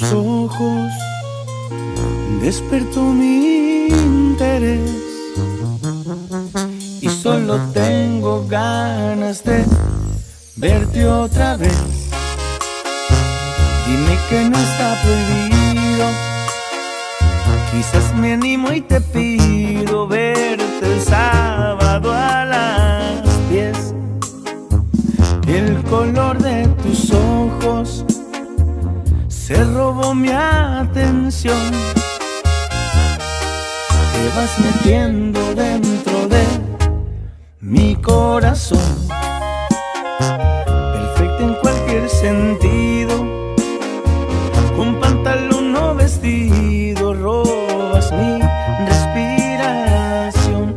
tus ojos despertó mi interés y solo tengo ganas de verte otra vez. Dime que no está prohibido, quizás me animo y te pido verte el sábado a las 10. El color de tus ojos se robó mi atención. Te vas metiendo dentro de mi corazón. Perfecto en cualquier sentido. Con pantalón o vestido robas mi respiración.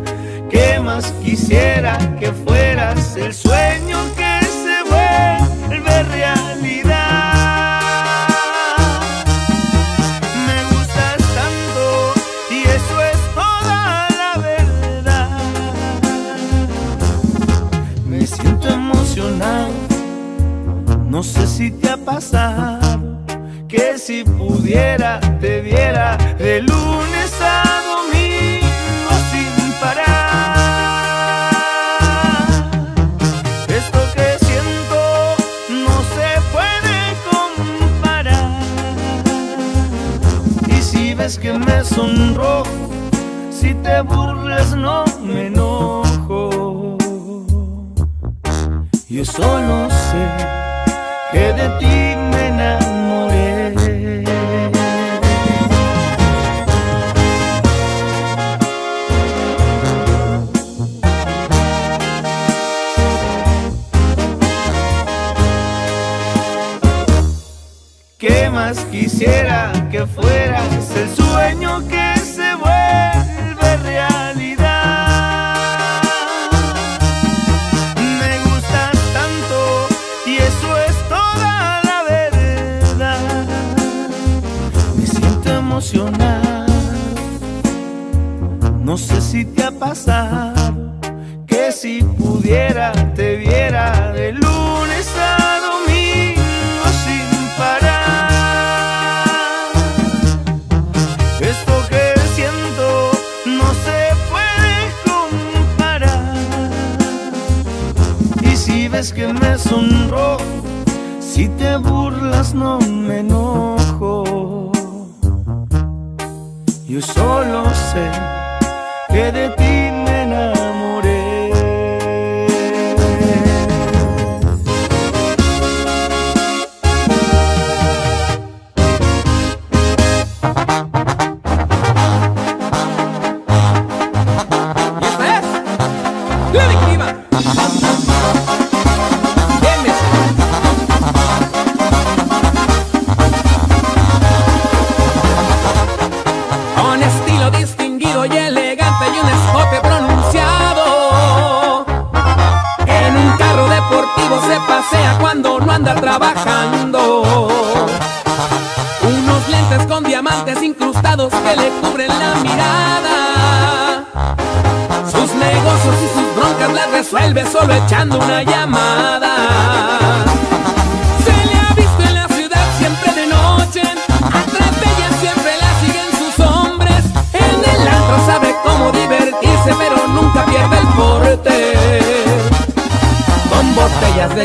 ¿Qué más quisiera que fueras el sueño que no sé si te ha pasado que si pudiera te viera de lunes a domingo sin parar. Esto que siento no se puede comparar. Y si ves que me sonrojo, si te burlas no me enojo. Solo sé que de ti me enamoré. ¿Qué más quisiera que fueras el sueño que que si pudiera te viera de lunes a domingo sin parar. Esto que siento no se puede comparar. Y si ves que me sonrojo, si te burlas no me enojo. Yo solo sé que de ti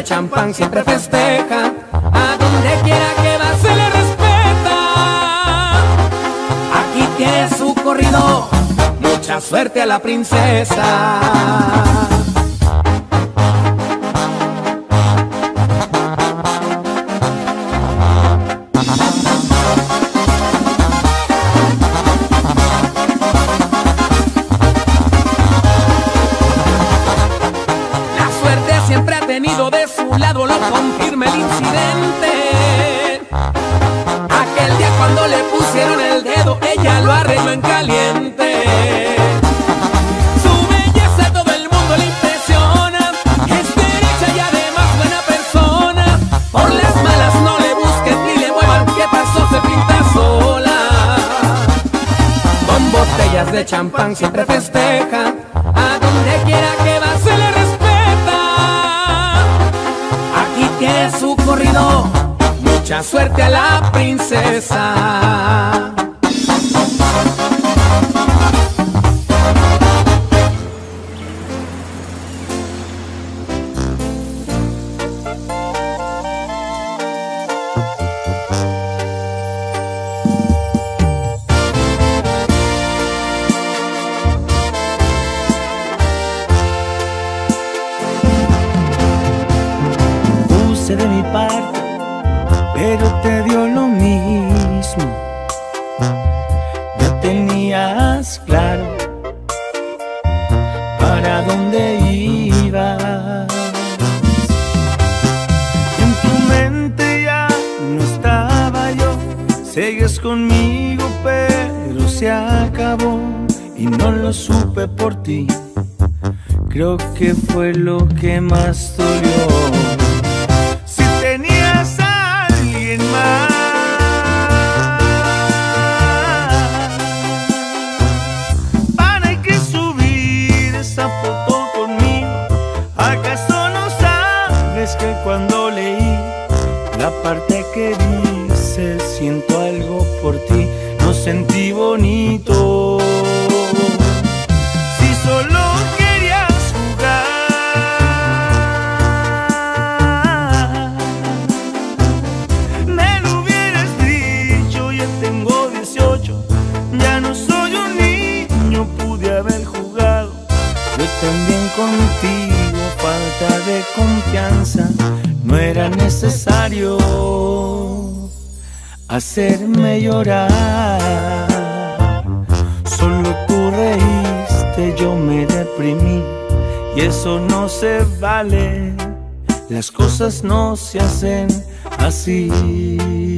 champán siempre festeja. A donde quiera que va se le respeta. Aquí tiene su corrido. Mucha suerte a la princesa. Siempre que fue lo que más dolió. Hacerme llorar. Solo tú reíste, yo me deprimí y eso no se vale. Las cosas no se hacen así.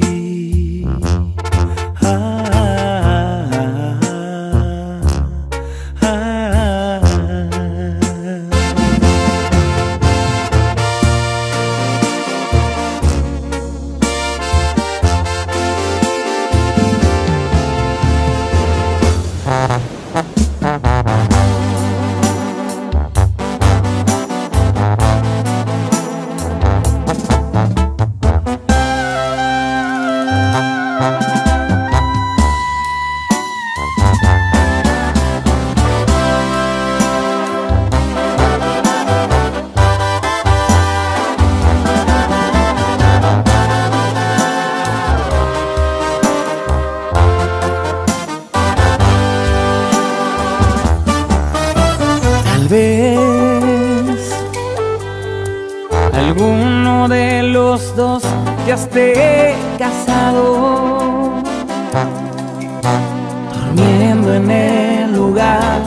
durmiendo en el lugar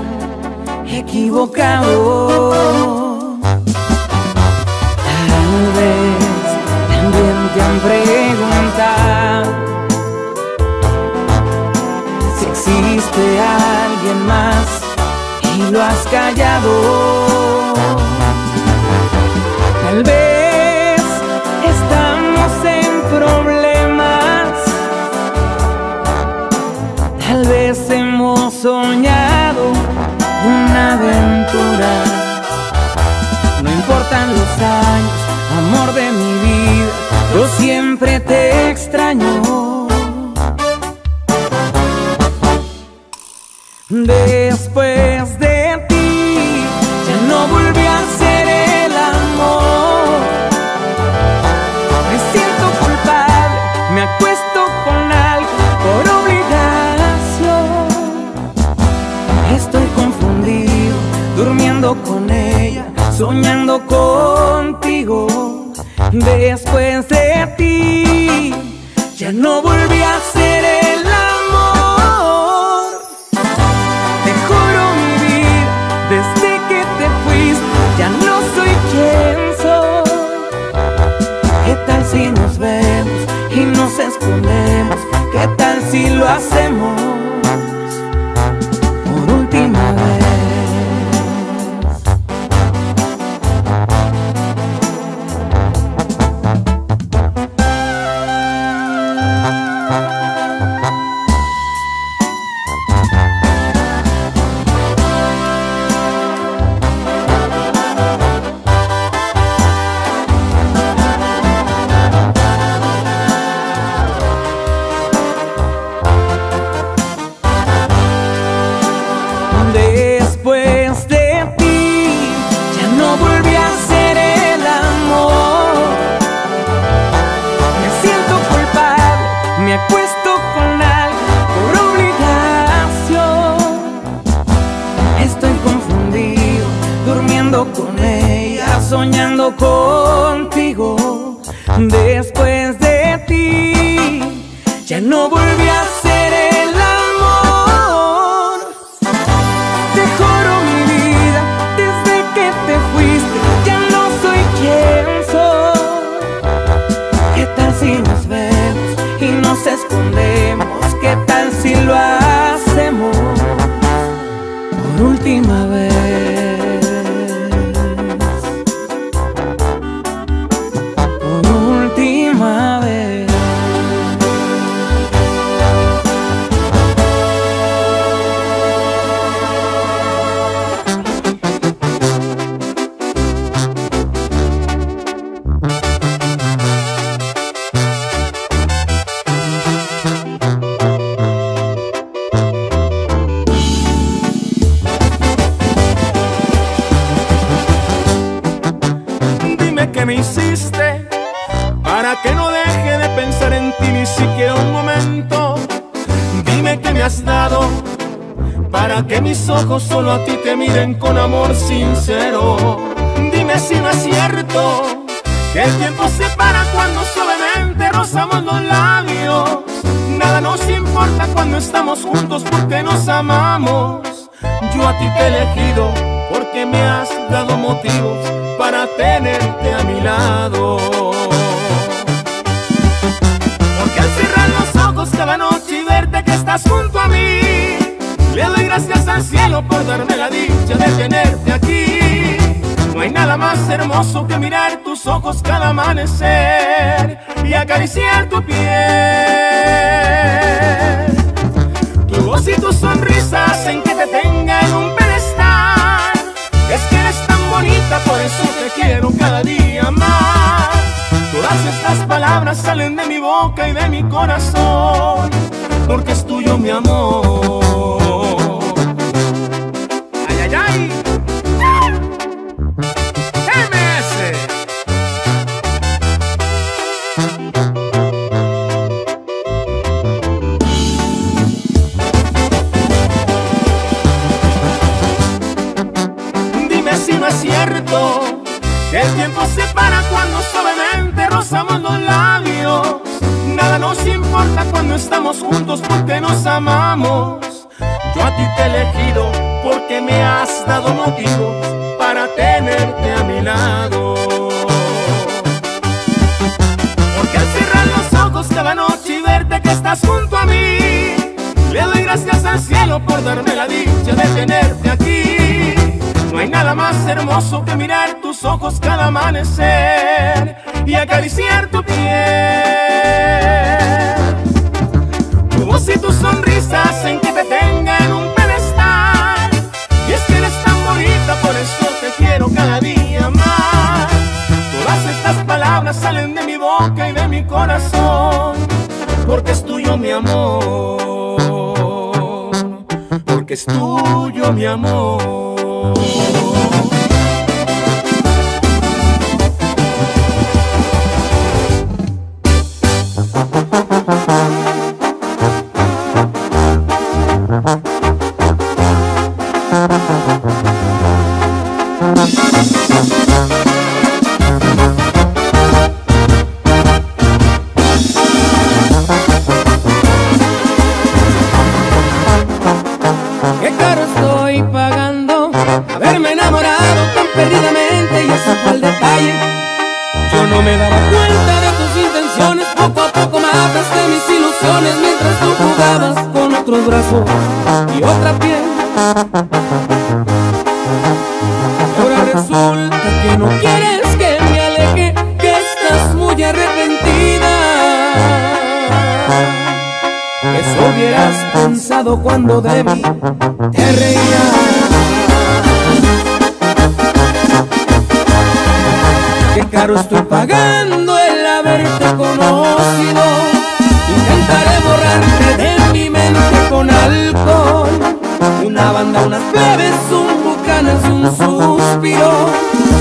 equivocado. Tal vez también te han preguntado si existe alguien más y lo has callado. Tal vez soñado una aventura. No importan los años, amor de mi vida, yo siempre te extraño. Después Después de ti, ya no volví a ser el amor. Te juro mi vida, desde que te fuiste, ya no soy quien soy. ¿Qué tal si nos vemos y nos escondemos? ¿Qué tal si lo hacemos última vez? Y acariciar tu piel. Tu voz y tu sonrisa hacen que te tenga en un pedestal. Es que eres tan bonita, por eso te quiero cada día más. Todas estas palabras salen de mi boca y de mi corazón, porque es tuyo mi amor. Nos amamos. Yo a ti te he elegido porque me has dado motivo para tenerte a mi lado. Porque al cerrar los ojos cada noche y verte que estás junto a mí, le doy gracias al cielo por darme la dicha de tenerte aquí. No hay nada más hermoso que mirar tus ojos cada amanecer y acariciar tu piel sonrisas en que te tenga en un pedestal. Y es que eres tan bonita, por eso te quiero cada día más. Todas estas palabras salen de mi boca y de mi corazón, porque es tuyo mi amor. Porque es tuyo mi amor. De mí te reías. Qué caro estoy pagando el haberte conocido. Intentaré borrarte de mi mente con alcohol. Una banda, unas plebes, un bucanas y un suspiro.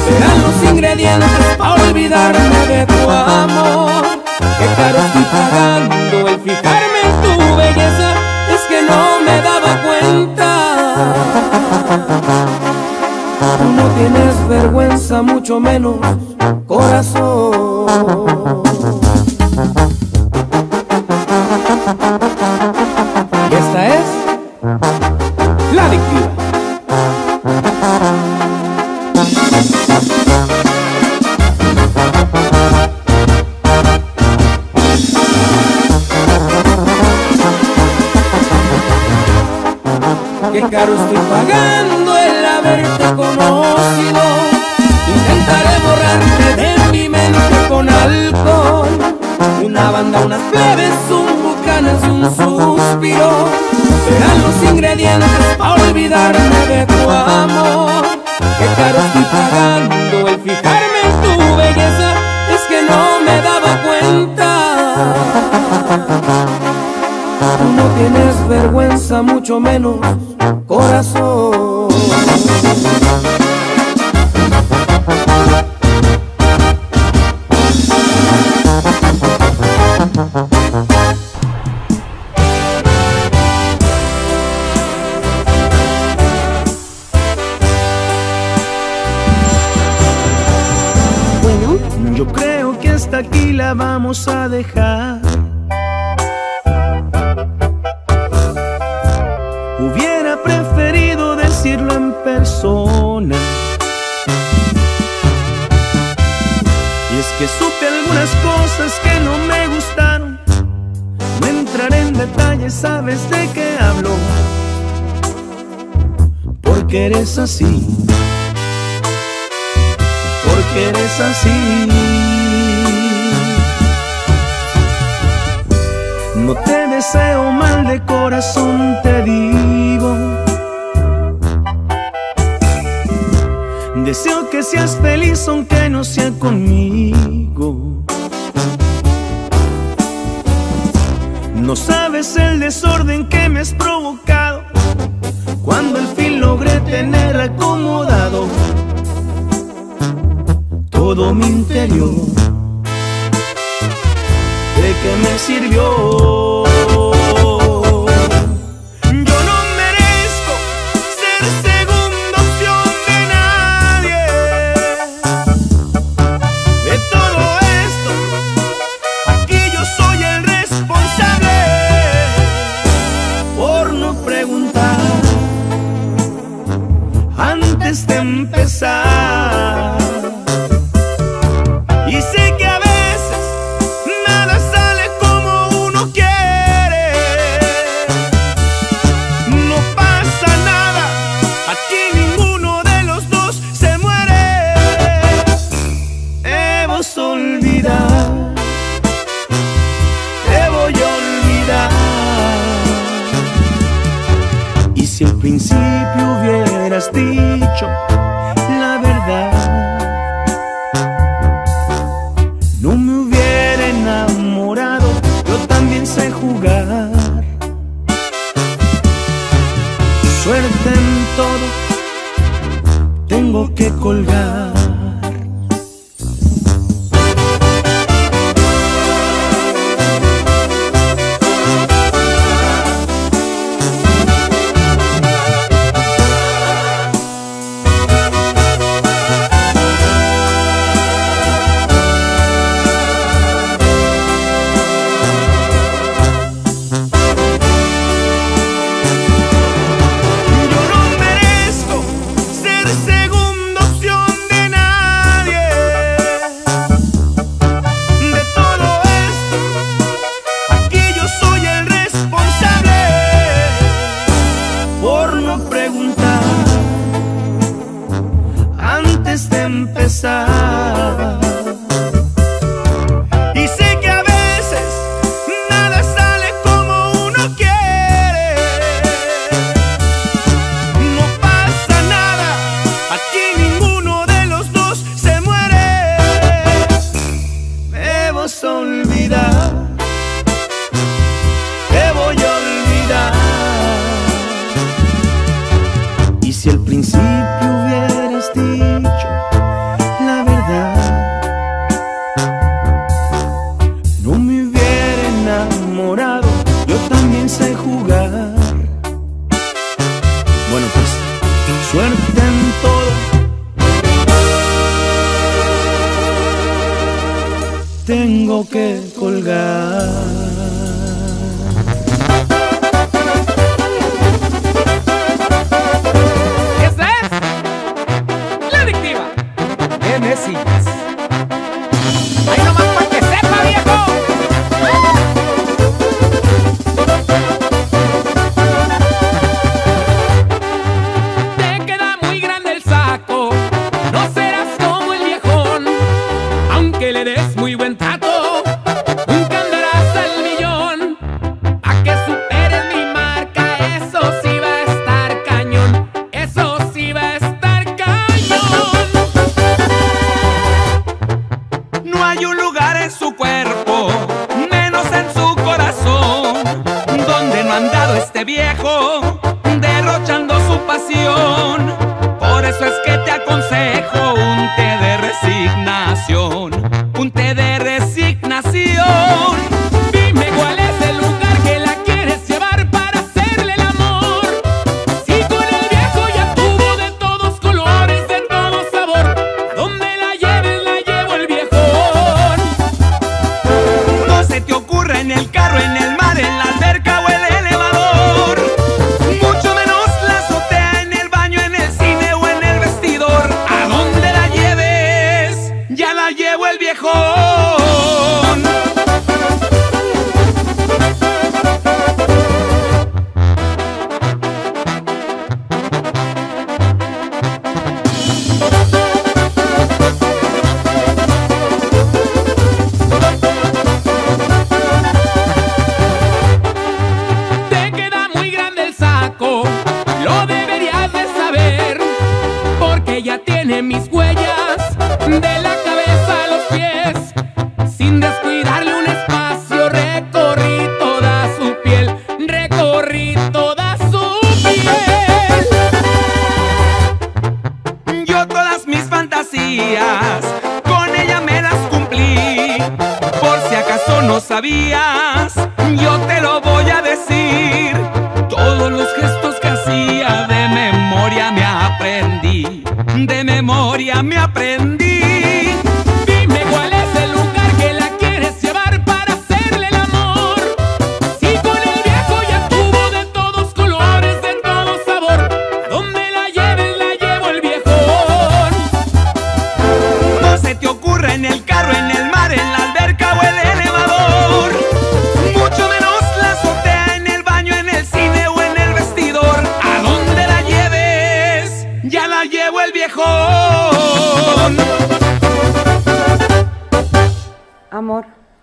Serán los ingredientes para olvidarme de tu amor. Qué caro estoy pagando el fijarme no tienes vergüenza, mucho menos corazón. caro estoy pagando mucho menos corazón. Bueno, yo creo que hasta aquí la vamos a dejar. Eres así. Porque eres así. No te deseo mal de corazón, te digo. Deseo que seas feliz aunque no sea conmigo. No sabes el desorden que me has provocado tener acomodado todo mi interior. ¿De qué me sirvió?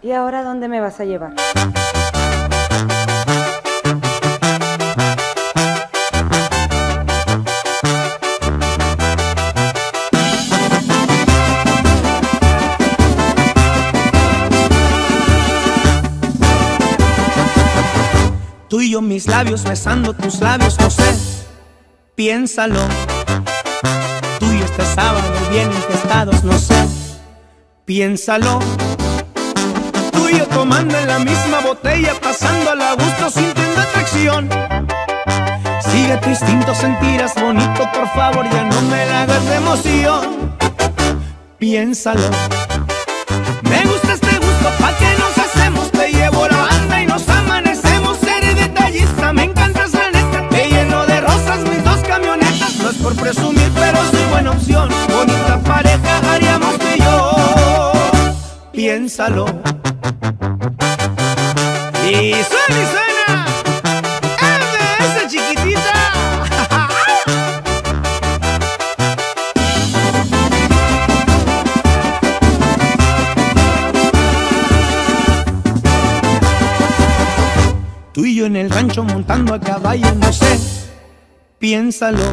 ¿Y ahora dónde me vas a llevar? Tú y yo mis labios besando tus labios, no sé, piénsalo. Tú y este sábado bien infestados, no sé, piénsalo tomando en la misma botella, pasando a gusto, sintiendo atracción. Sigue tu instinto, sentirás bonito, por favor, ya no me la hagas de emoción. Piénsalo. Me gusta este gusto, ¿pa' que nos hacemos? Te llevo la banda y nos amanecemos. Seré detallista, me encantas la neta. Te lleno de rosas mis dos camionetas. No es por presumir, pero soy buena opción. Bonita pareja haríamos y yo. Piénsalo. Y suena y suena. esa chiquitita. Tú y yo en el rancho montando a caballo, no sé, piénsalo.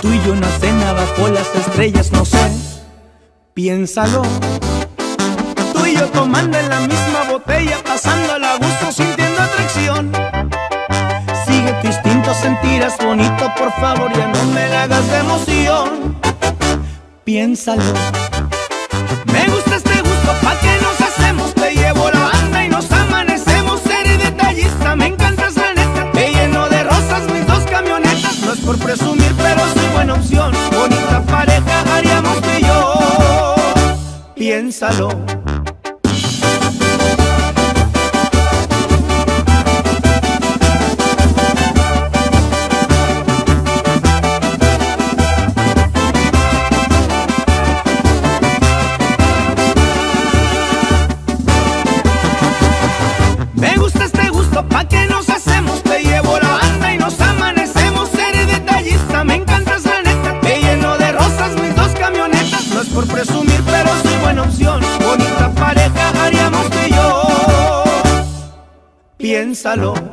Tú y yo en la cena bajo las estrellas, no sé, piénsalo. Tomando en la misma botella, pasando a gusto, sintiendo atracción. Sigue tu instinto, sentirás bonito, por favor, ya no me hagas de emoción. Piénsalo. Me gusta este gusto, ¿pa' que nos hacemos? Te llevo la banda y nos amanecemos. Seré detallista, me encantas la neta. Te lleno de rosas mis dos camionetas. No es por presumir, pero soy buena opción. Bonita pareja haríamos y yo. Piénsalo. Piénsalo.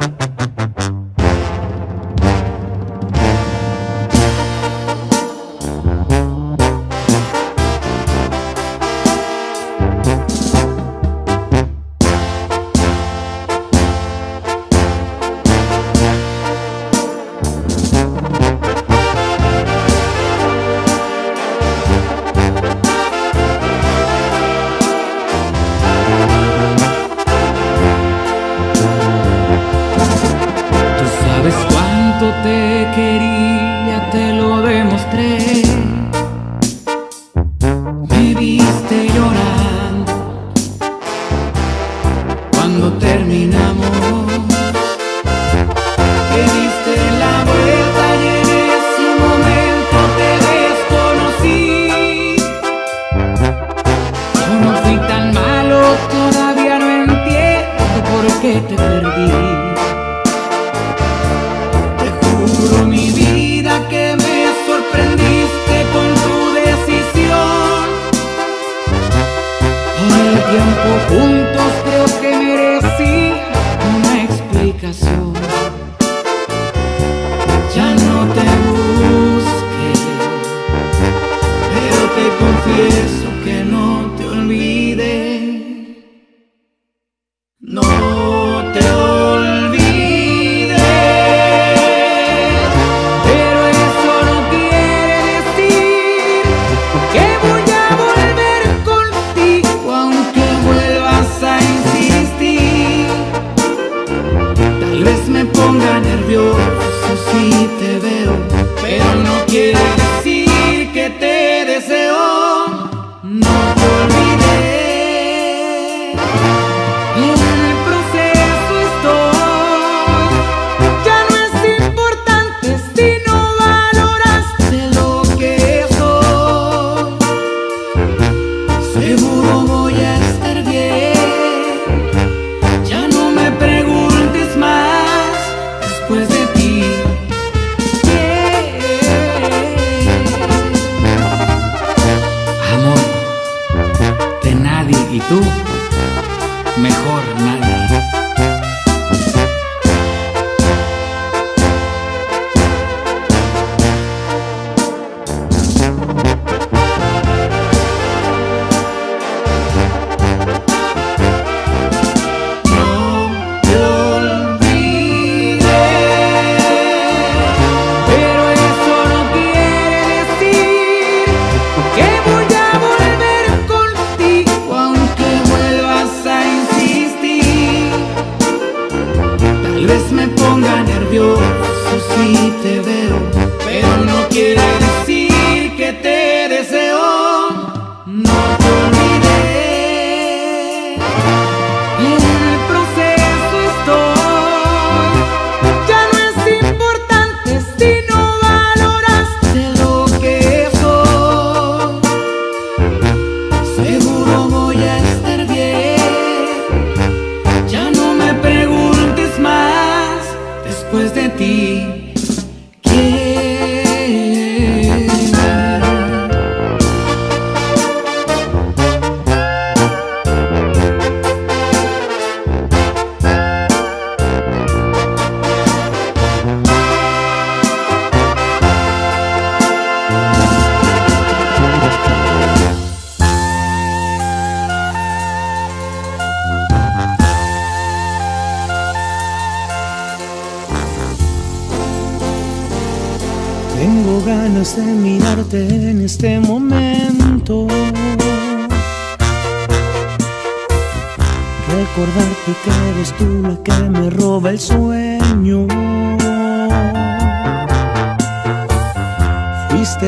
vez me ponga nervioso.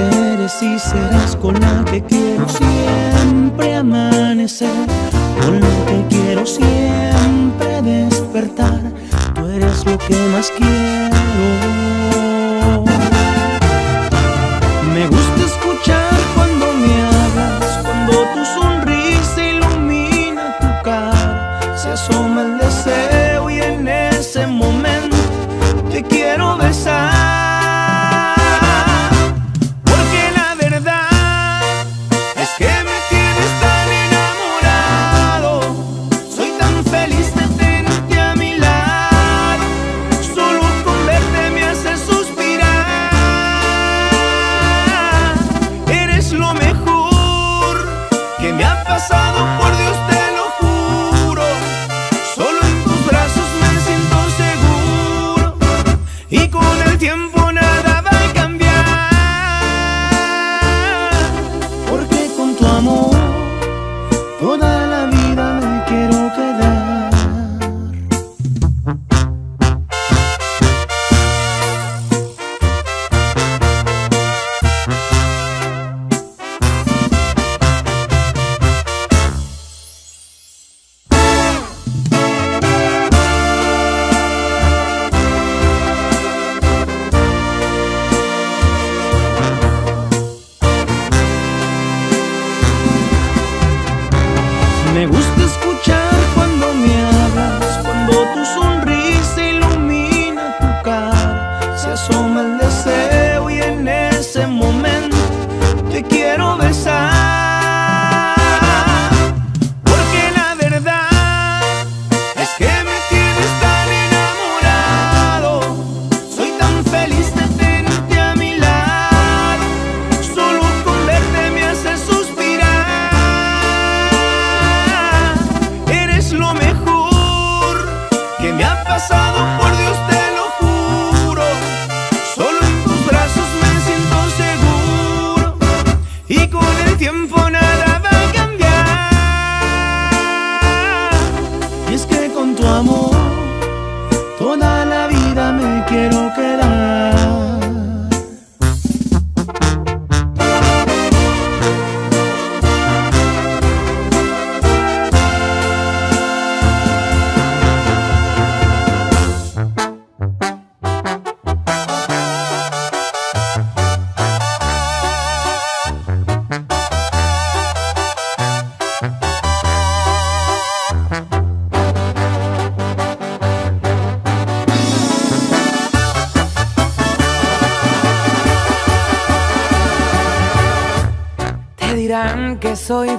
eres y serás con la que quiero siempre amanecer, con la que quiero siempre despertar. Tú eres lo que más quiero.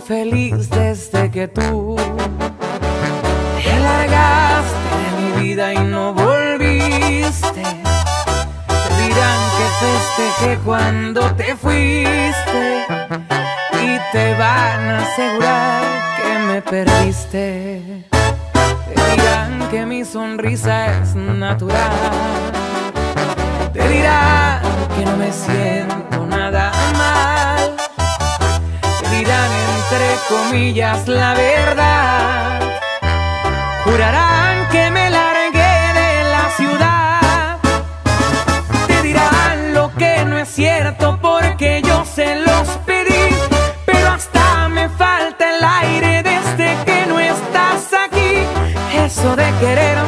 Feliz desde que tú te largaste de mi vida y no volviste. Te dirán que festejé cuando te fuiste y te van a asegurar que me perdiste. Te dirán que mi sonrisa es natural. Te dirán que no me siento comillas, la verdad. Jurarán que me largué de la ciudad. Te dirán lo que no es cierto porque yo se los pedí. Pero hasta me falta el aire desde que no estás aquí. Eso de querer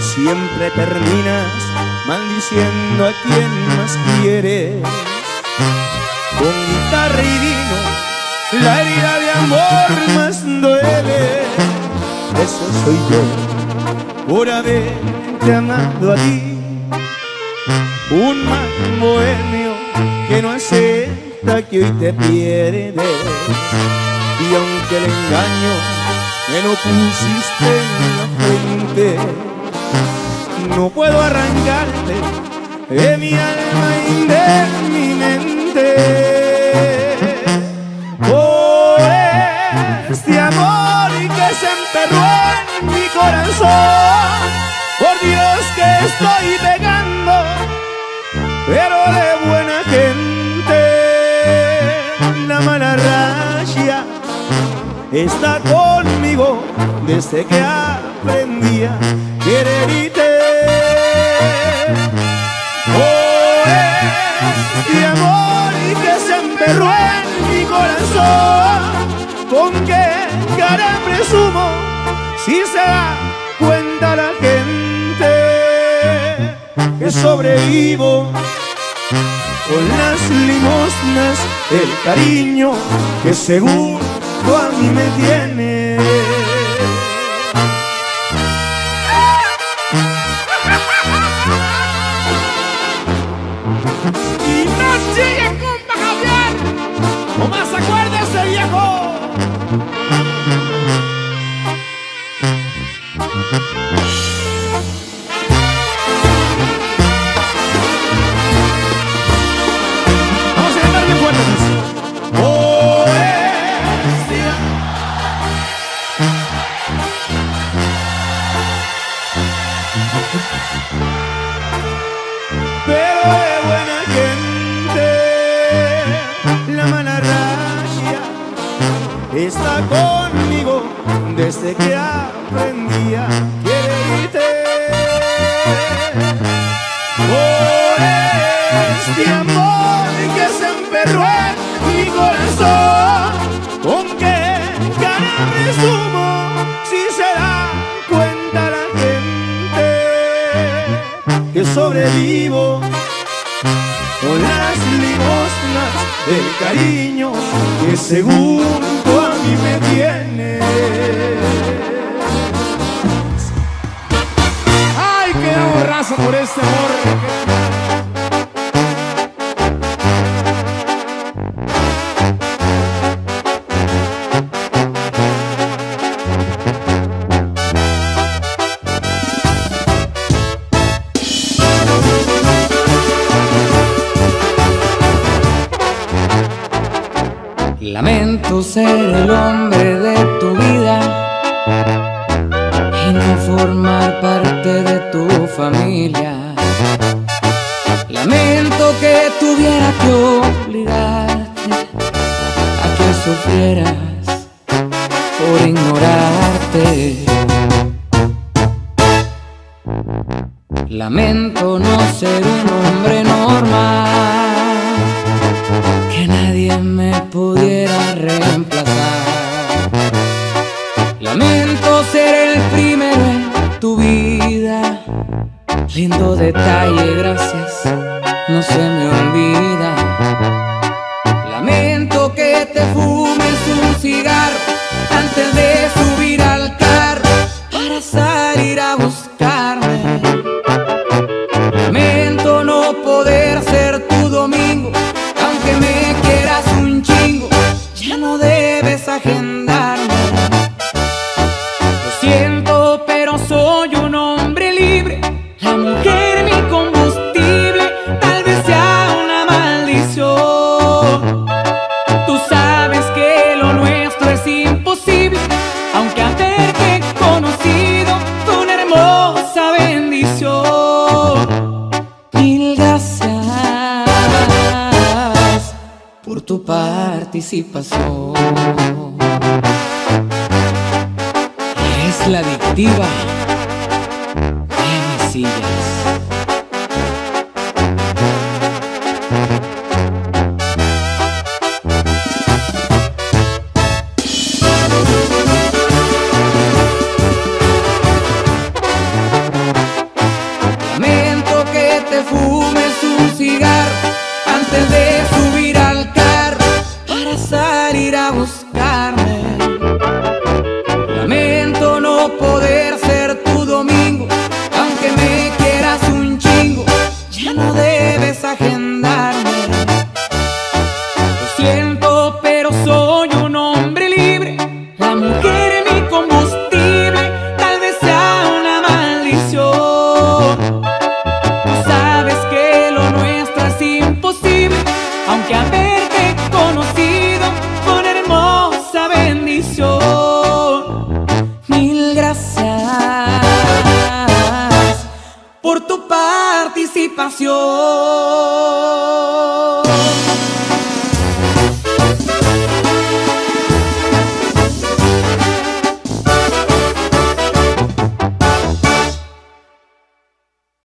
Siempre terminas maldiciendo a quien más quieres. Con guitarra y vino, la herida de amor más duele. Eso soy yo, por haberte amado a ti un mal bohemio que no acepta que hoy te pierde y aunque el engaño me lo pusiste en la no puedo arrancarte de mi alma y de mi mente por este amor que se enterró en mi corazón por Dios que estoy pegando pero de buena gente. La mala racha está conmigo desde que aprendí quererte. Oh, este amor que se emperró en mi corazón, ¿con qué cara presumo si se da cuenta la gente que sobrevivo? con las limosnas, el cariño que seguro a mí me tiene. Lamento que tuviera que Es la adictiva de silla.